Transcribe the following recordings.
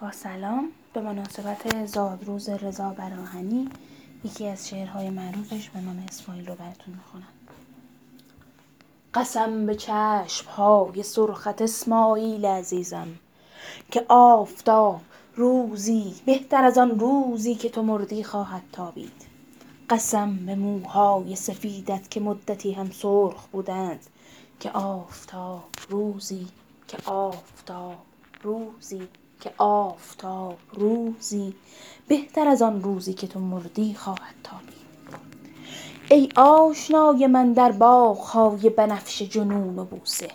با سلام. به مناسبت زادروز رضا براهنی یکی از شعرهای معروفش به نام اسماعیل رو براتون می‌خونم. قسم به چشم های سرخت اسماعیل عزیزم که آفتاب روزی بهتر از آن روزی که تو مردی خواهد تابید. قسم به موهای سفیدت که مدتی هم سرخ بودند که آفتاب روزی که آفتاب روزی. که آفتاب روزی بهتر از آن روزی که تو مردی خواهد تابید ای آشنای من در باغهای بنفش جنون و بوسه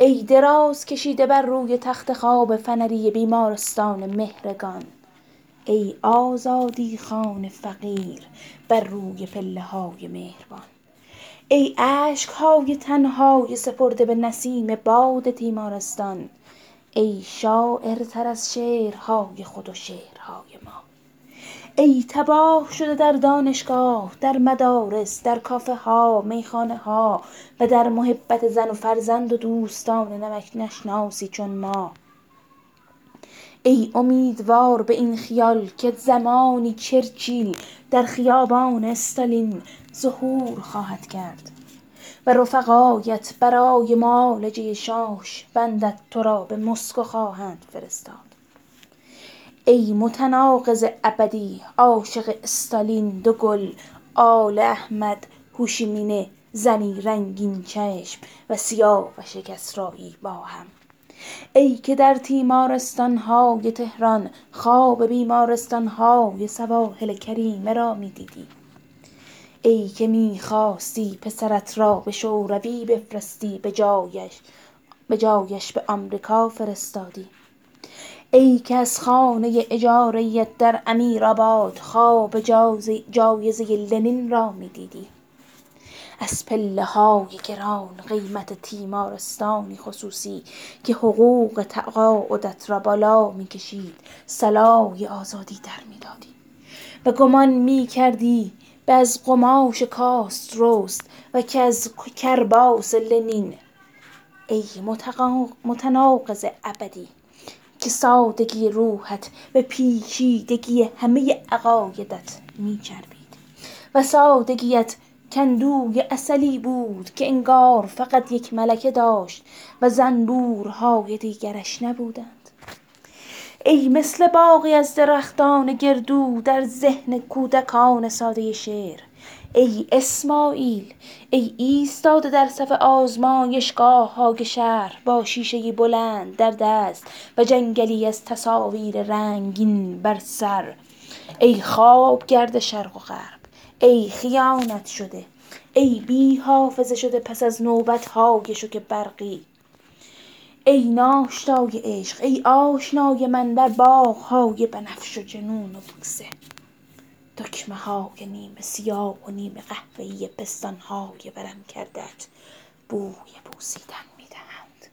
ای دراز کشیده بر روی تخت خواب فنری بیمارستان مهرگان ای آزادی خان فقیر بر روی پله های مهربان ای اشک های تنهای سپرده به نسیم باد تیمارستان ای شاعرتر از شعرهای خود و شعرهای ما. ای تباه شده در دانشگاه در مدارس در کافه ها میخانه ها و در محبت زن و فرزند و دوستان نمک نشناسی چون ما. ای امیدوار به این خیال که زمانی چرچیل در خیابان استالین ظهور خواهد کرد. و رفقایت برای معالجه شاش بندت تو را به مسکو خواهند فرستاد. ای متناقض ابدی عاشق استالین دو گل آل احمد هوشیمینه زنی رنگین چشم و سیاوش کسرایی با هم. ای که در تیمارستان های تهران خواب بیمارستان های سواحل کریمه را می دیدی ای که می خواستی پسرت را به شوروی بفرستی به جایش به جایش به آمریکا فرستادی. ای که از خانه اجارهیت در امیرآباد خواب جایزه لنین را می دیدی از پله های گران قیمت تیمارستانی خصوصی که حقوق تقاعدت را بالا می کشید صلای آزادی در می دادی و گمان می کردی به از قماش کاستروست و که از کرباس لنین. ای متناقض ابدی که سادگی روحت به پیچیدگی همه عقایدت می چربید. و سادگیت کندوی اصلی بود که انگار فقط یک ملکه داشت و زنبورهای دیگرش نبودند. ای مثل باغی از درختان گردو در ذهن کودکان ساده شعر. ای اسماعیل ای ایستاده در صف آزمایشگاه های شهر با شیشه بلند در دست و جنگلی از تصاویر رنگین بر سر. ای خوابگرد شرق و غرب ای خیانت شده ای بی حافظه شده پس از نوبت های شوک برقی. ای ناشتای عشق ای آشنای من در باغ های بنفش و جنون و بوسه. دکمه های نیمه سیاه و نیمه قهوه‌ای پستان های ورم کردت بوی بوسیدن می‌دهند.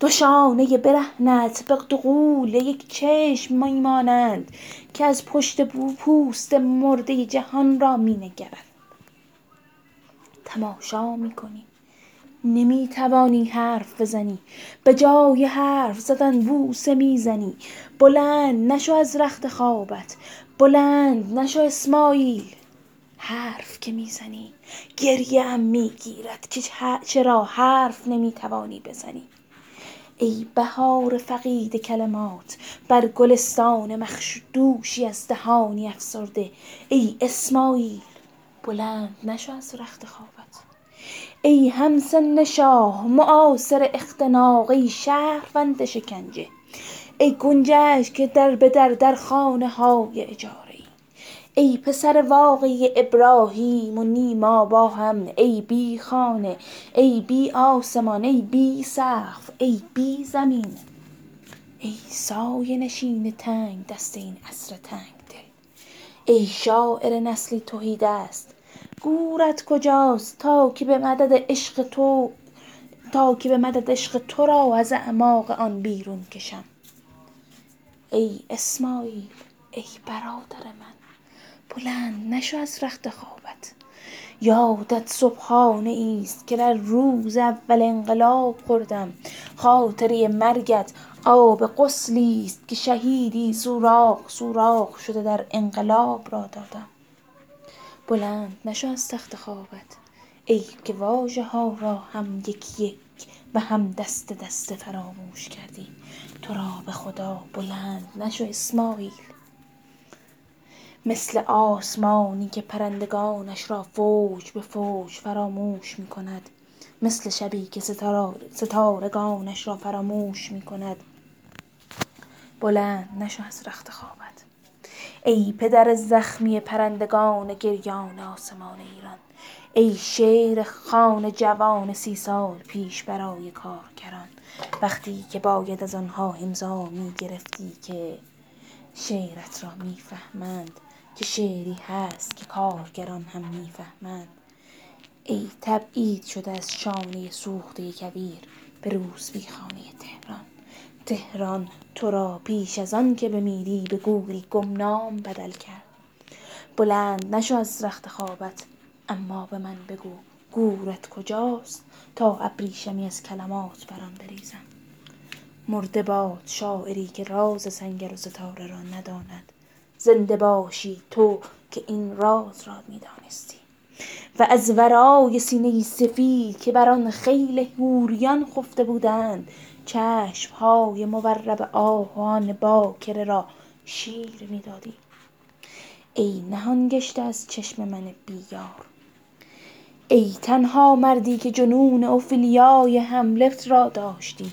دو شانه برهنت به دغول یک چشم میمانند که از پشت پوست مرده جهان را مینگرند. تماشا می‌کنی. نمی‌توانی حرف بزنی. به جای حرف زدن بوسه می‌زنی. بلند نشو از رخت خوابت. بلند نشو اسماعیل. حرف که می‌زنی. گریه هم می‌گیرد که چرا حرف نمی‌توانی بزنی. ای بهار فقید کلمات بر گلستان مخدوشی از دهانی افسرده. ای اسماعیل بلند نشو از رخت خوابت ای همسن شاه معاصر اختناق ای شهروند شکنجه. ای گنجشک که در به در در خانه های اجاره ای پسر واقعی ابراهیم و نیما با هم ای بی خانه ای بی آسمان ای بی سقف ای بی زمین. ای سایه نشین تنگ دست این عصر تنگ دل. ای شاعر نسلی تهیدست گورت کجاست تا که به مدد عشق تو تا که به مدد عشق تو را از اعماق آن بیرون کشم. ای اسماعیل ای برادر من بلند نشو از رخت خوابت. یادت صبحانه ایست که در روز اول انقلاب خوردم. خاطره مرگت آب غسلی است که شهیدی سوراخ سوراخ شده در انقلاب را دادم. بلند نشو از تخت خوابت. ای که واژه ها را هم یک یک و هم دست دست فراموش کردی. تو را به خدا بلند نشو اسماعیل. مثل آسمانی که پرندگانش را فوج به فوج فراموش می کند. مثل شبی که ستارگانش را فراموش می کند. بلند نشو از رخت خوابت. ای پدر زخمی پرندگان گریان آسمان ایران ای شیر خان جوان سی سال پیش برای کارگران. وقتی که باید از آنها امضا می گرفتی که شعرت را می‌فهمند که شعری هست که کارگران هم می‌فهمند. ای تبعید شده از شانه سوخته کویر به روسبیخانه تهران. تهران تو را پیش از آن که بمیری به گوری گمنام بدل کرد. بلند نشو از رخت خوابت اما به من بگو گورت کجاست تا ابریشمی از کلمات بر آن بریزم. مرده باد شاعری که راز سنگر و ستاره را نداند. زنده باشی تو که این راز را می‌دانستی. و از ورای سینه سفید که بر آن خیل حوریان خفته بودند چشم های مورب آهوان باکره را شیر می‌دادی. ای نهان گشته از چشم من بیار. ای تنها مردی که جنون اوفیلیای هملت را داشتی.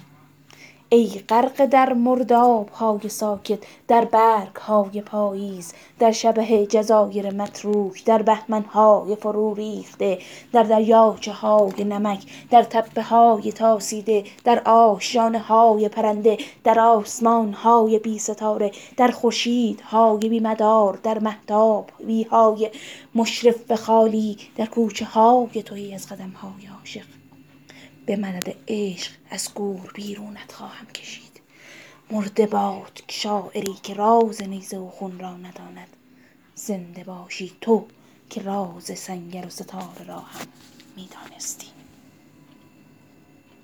ای غرقه در مرداب های ساکت در برگ های پاییز در شبه جزایر متروک در بهمن های فرو ریخته در دریاچه های نمک در تپه های تاسیده در آشیانه های پرنده در آسمان های بی ستاره در خورشید های بی مدار در مهتاب های مشرف به خالی در کوچه های تهی از قدم های عاشق. به مدد عشق از گور بیرونت خواهم کشید. مرده باد شاعری که راز نیزه و خون را نداند. زنده باشی تو که راز سنگر و ستاره را هم می‌دانستی.